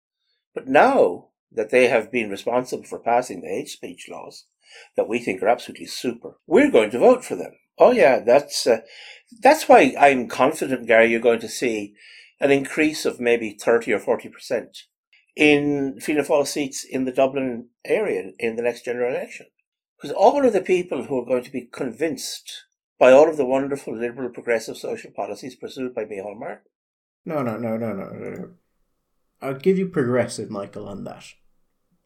But now that they have been responsible for passing the hate speech laws that we think are absolutely super, we're going to vote for them. Oh yeah, that's uh, that's why I'm confident, Gary. You're going to see an increase of maybe 30 or 40% in Fianna Fáil seats in the Dublin area in the next general election. Because all of the people who are going to be convinced by all of the wonderful liberal progressive social policies pursued by Martin. No, no, no, no, no, no. I'll give you progressive, Michael, on that.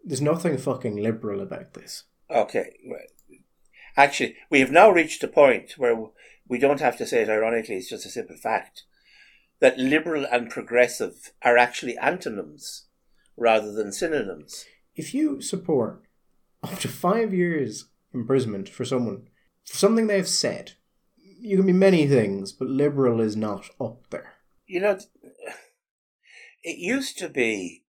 There's nothing fucking liberal about this. Okay, Actually, we have now reached a point where we don't have to say it ironically, it's just a simple fact that liberal and progressive are actually antonyms rather than synonyms. If you support up to five years imprisonment for someone for something they've said, you can be many things, but liberal is not up there. You know, it used to be,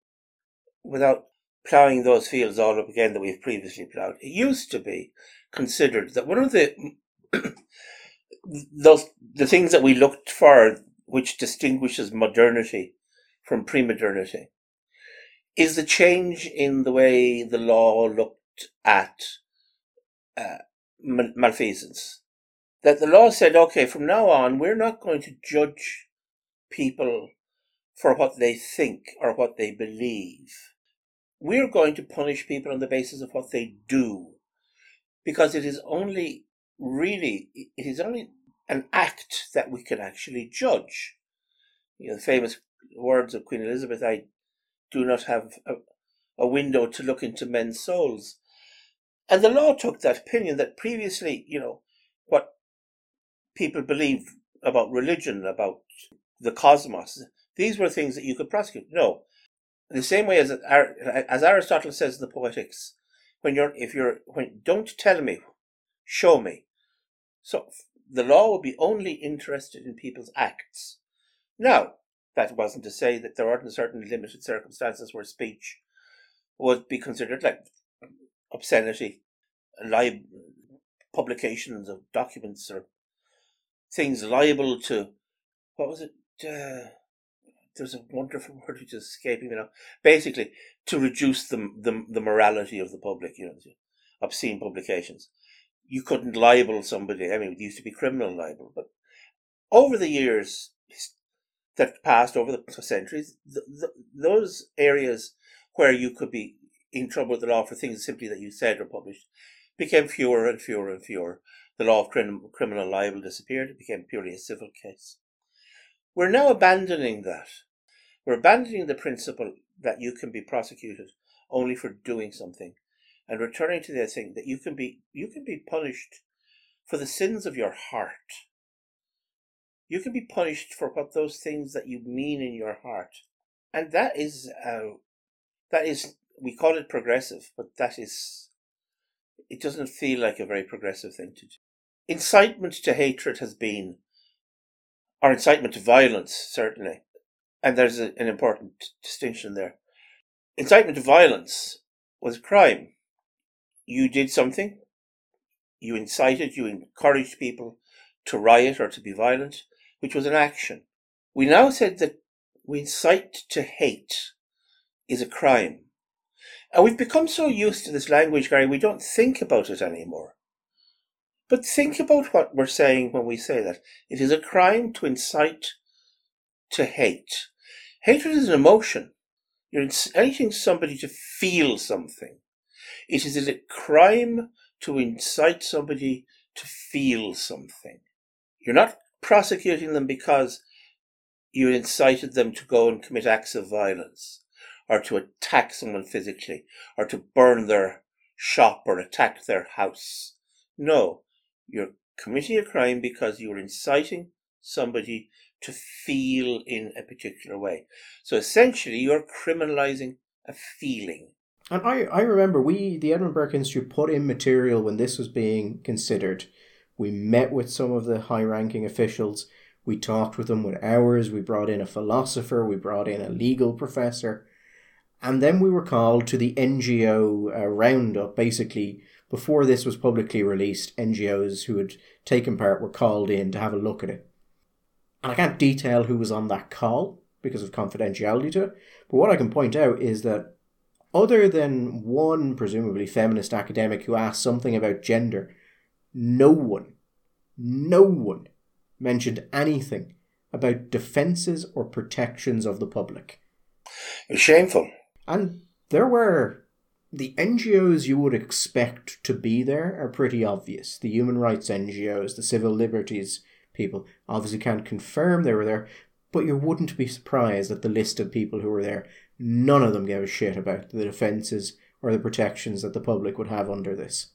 without ploughing those fields all up again that we've previously ploughed, it used to be considered that one of the those the things that we looked for which distinguishes modernity from pre-modernity is the change in the way the law looked at uh, malfeasance. That the law said, okay, from now on, we're not going to judge people for what they think or what they believe. We're going to punish people on the basis of what they do. Because it is only really, it is only an act that we can actually judge. You know, the famous words of Queen Elizabeth, I do not have a, a window to look into men's souls. And the law took that opinion that previously, you know, people believe about religion, about the cosmos, these were things that you could prosecute. No. The same way as as Aristotle says in the Poetics, when you're if you're when don't tell me, show me. So the law will be only interested in people's acts. Now, that wasn't to say that there aren't certain limited circumstances where speech would be considered like obscenity, lib- publications of documents or things liable to, what was it? Uh, there's a wonderful word which is escaping me now. Basically, to reduce the, the, the morality of the public, you know, obscene publications you couldn't libel somebody. I mean, it used to be criminal libel, but over the years, that passed over the centuries, th- th- those areas where you could be in trouble with the law for things simply that you said or published became fewer and fewer and fewer. The law of crim- criminal libel disappeared. It became purely a civil case. We're now abandoning that. We're abandoning the principle that you can be prosecuted only for doing something and returning to the thing that you can be you can be punished for the sins of your heart. You can be punished for what those things that you mean in your heart. And that is uh, that is we call it progressive, but that is it doesn't feel like a very progressive thing to do. Incitement to hatred has been or incitement to violence, certainly. And there's a, an important distinction there. Incitement to violence was a crime. You did something, you incited, you encouraged people to riot or to be violent, which was an action. We now said that we incite to hate is a crime. And we've become so used to this language, Gary, we don't think about it anymore. But think about what we're saying when we say that. It is a crime to incite to hate. Hatred is an emotion. You're inciting somebody to feel something. It is a crime to incite somebody to feel something. You're not prosecuting them because you incited them to go and commit acts of violence or to attack someone physically or to burn their shop or attack their house. No, you're committing a crime because you're inciting somebody to feel in a particular way. So essentially, you're criminalizing a feeling. And I, I remember we, the Edmund Burke Institute, put in material when this was being considered. We met with some of the high ranking officials. We talked with them with hours. We brought in a philosopher. We brought in a legal professor. And then we were called to the NGO uh, roundup. Basically, before this was publicly released, NGOs who had taken part were called in to have a look at it. And I can't detail who was on that call because of confidentiality to it. But what I can point out is that other than one presumably feminist academic who asked something about gender, no one, no one mentioned anything about defences or protections of the public. It's shameful. And there were the NGOs you would expect to be there are pretty obvious. The human rights NGOs, the civil liberties people, obviously can't confirm they were there, but you wouldn't be surprised at the list of people who were there. None of them gave a shit about the defences or the protections that the public would have under this.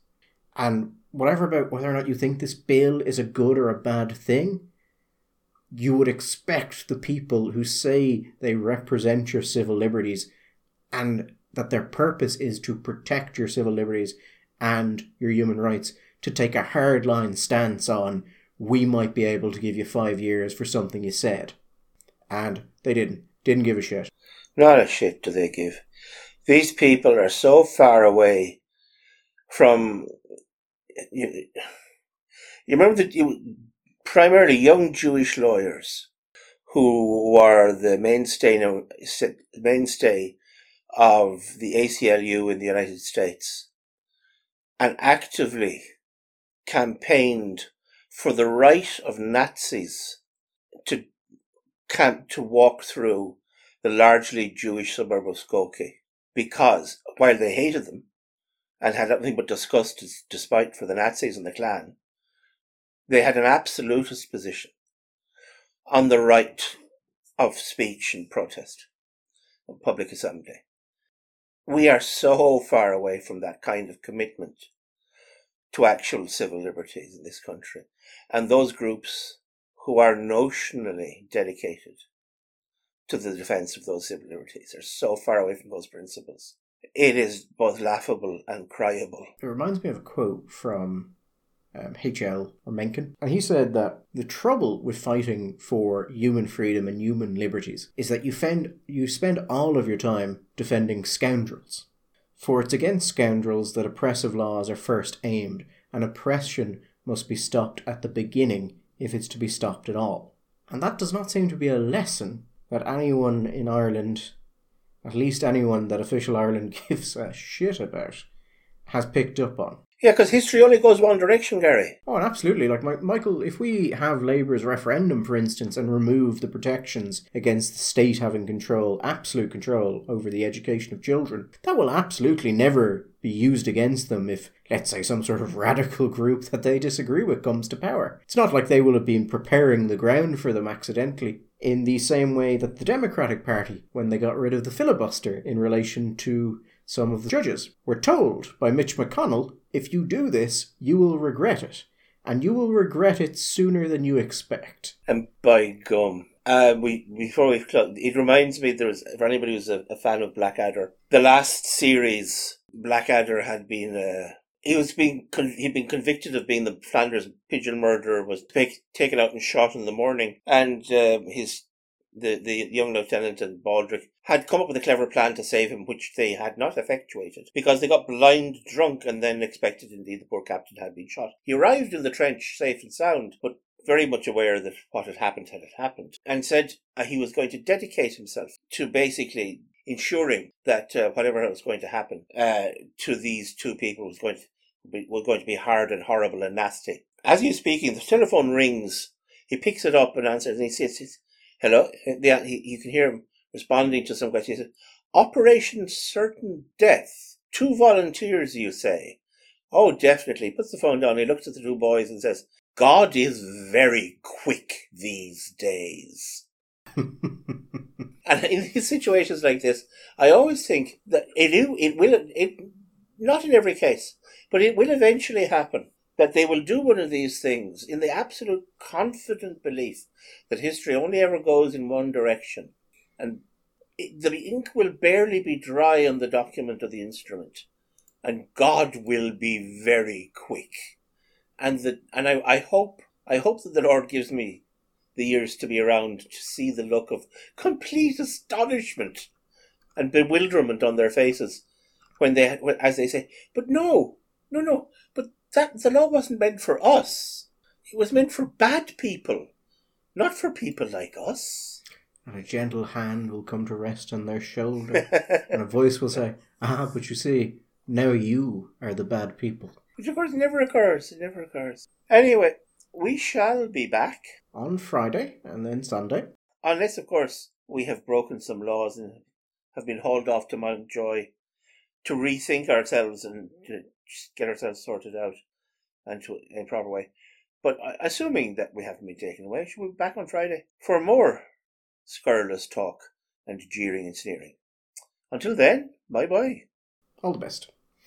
And whatever about whether or not you think this bill is a good or a bad thing, you would expect the people who say they represent your civil liberties and that their purpose is to protect your civil liberties and your human rights to take a hardline stance on we might be able to give you five years for something you said. And they didn't. Didn't give a shit. Not a shit do they give. These people are so far away from. You, you remember that you, primarily young Jewish lawyers who were the mainstay, mainstay of the ACLU in the United States and actively campaigned for the right of Nazis to camp to walk through the largely Jewish suburb of Skokie because while they hated them and had nothing but disgust despite for the Nazis and the Klan, they had an absolutist position on the right of speech and protest and public assembly. We are so far away from that kind of commitment to actual civil liberties in this country. And those groups who are notionally dedicated to the defense of those civil liberties are so far away from those principles. It is both laughable and cryable. It reminds me of a quote from um, H.L. Mencken, and he said that the trouble with fighting for human freedom and human liberties is that you, fend, you spend all of your time defending scoundrels for it's against scoundrels that oppressive laws are first aimed, and oppression must be stopped at the beginning if it's to be stopped at all. And that does not seem to be a lesson that anyone in Ireland, at least anyone that official Ireland gives a shit about, has picked up on. Yeah, because history only goes one direction, Gary. Oh, absolutely. Like, my, Michael, if we have Labour's referendum, for instance, and remove the protections against the state having control, absolute control over the education of children, that will absolutely never be used against them if, let's say, some sort of radical group that they disagree with comes to power. It's not like they will have been preparing the ground for them accidentally in the same way that the Democratic Party, when they got rid of the filibuster in relation to some of the judges, were told by Mitch McConnell if you do this, you will regret it. And you will regret it sooner than you expect. And by gum. Uh, we before we close, it reminds me there was for anybody who's a, a fan of Blackadder, the last series Blackadder had been uh, he was being con- he'd been convicted of being the Flanders pigeon murderer was take, taken out and shot in the morning, and uh, his the the young lieutenant and Baldric had come up with a clever plan to save him, which they had not effectuated because they got blind drunk and then expected indeed the poor captain had been shot. He arrived in the trench safe and sound, but very much aware that what had happened had happened, and said uh, he was going to dedicate himself to basically ensuring that uh, whatever was going to happen uh, to these two people was going to be, was going to be hard and horrible and nasty. As he's speaking, the telephone rings. He picks it up and answers, and he says, "Hello." Yeah, he, you can hear him responding to some questions. He says, "Operation Certain Death. Two volunteers, you say?" Oh, definitely. Puts the phone down. He looks at the two boys and says, God is very quick these days. and in situations like this, I always think that it, it will, it, not in every case, but it will eventually happen that they will do one of these things in the absolute confident belief that history only ever goes in one direction. And the ink will barely be dry on the document of the instrument. And God will be very quick. And the, and I, I hope, I hope that the Lord gives me the years to be around to see the look of complete astonishment and bewilderment on their faces when they, as they say, but no, no, no, but that the law wasn't meant for us. It was meant for bad people, not for people like us. And a gentle hand will come to rest on their shoulder, and a voice will say, "Ah, but you see, now you are the bad people." Which, of course, never occurs. It never occurs. Anyway, we shall be back on Friday and then Sunday, unless, of course, we have broken some laws and have been hauled off to Mountjoy to rethink ourselves and to get ourselves sorted out and to in a proper way. But assuming that we haven't been taken away, we be back on Friday for more scurrilous talk and jeering and sneering? Until then, bye bye. All the best.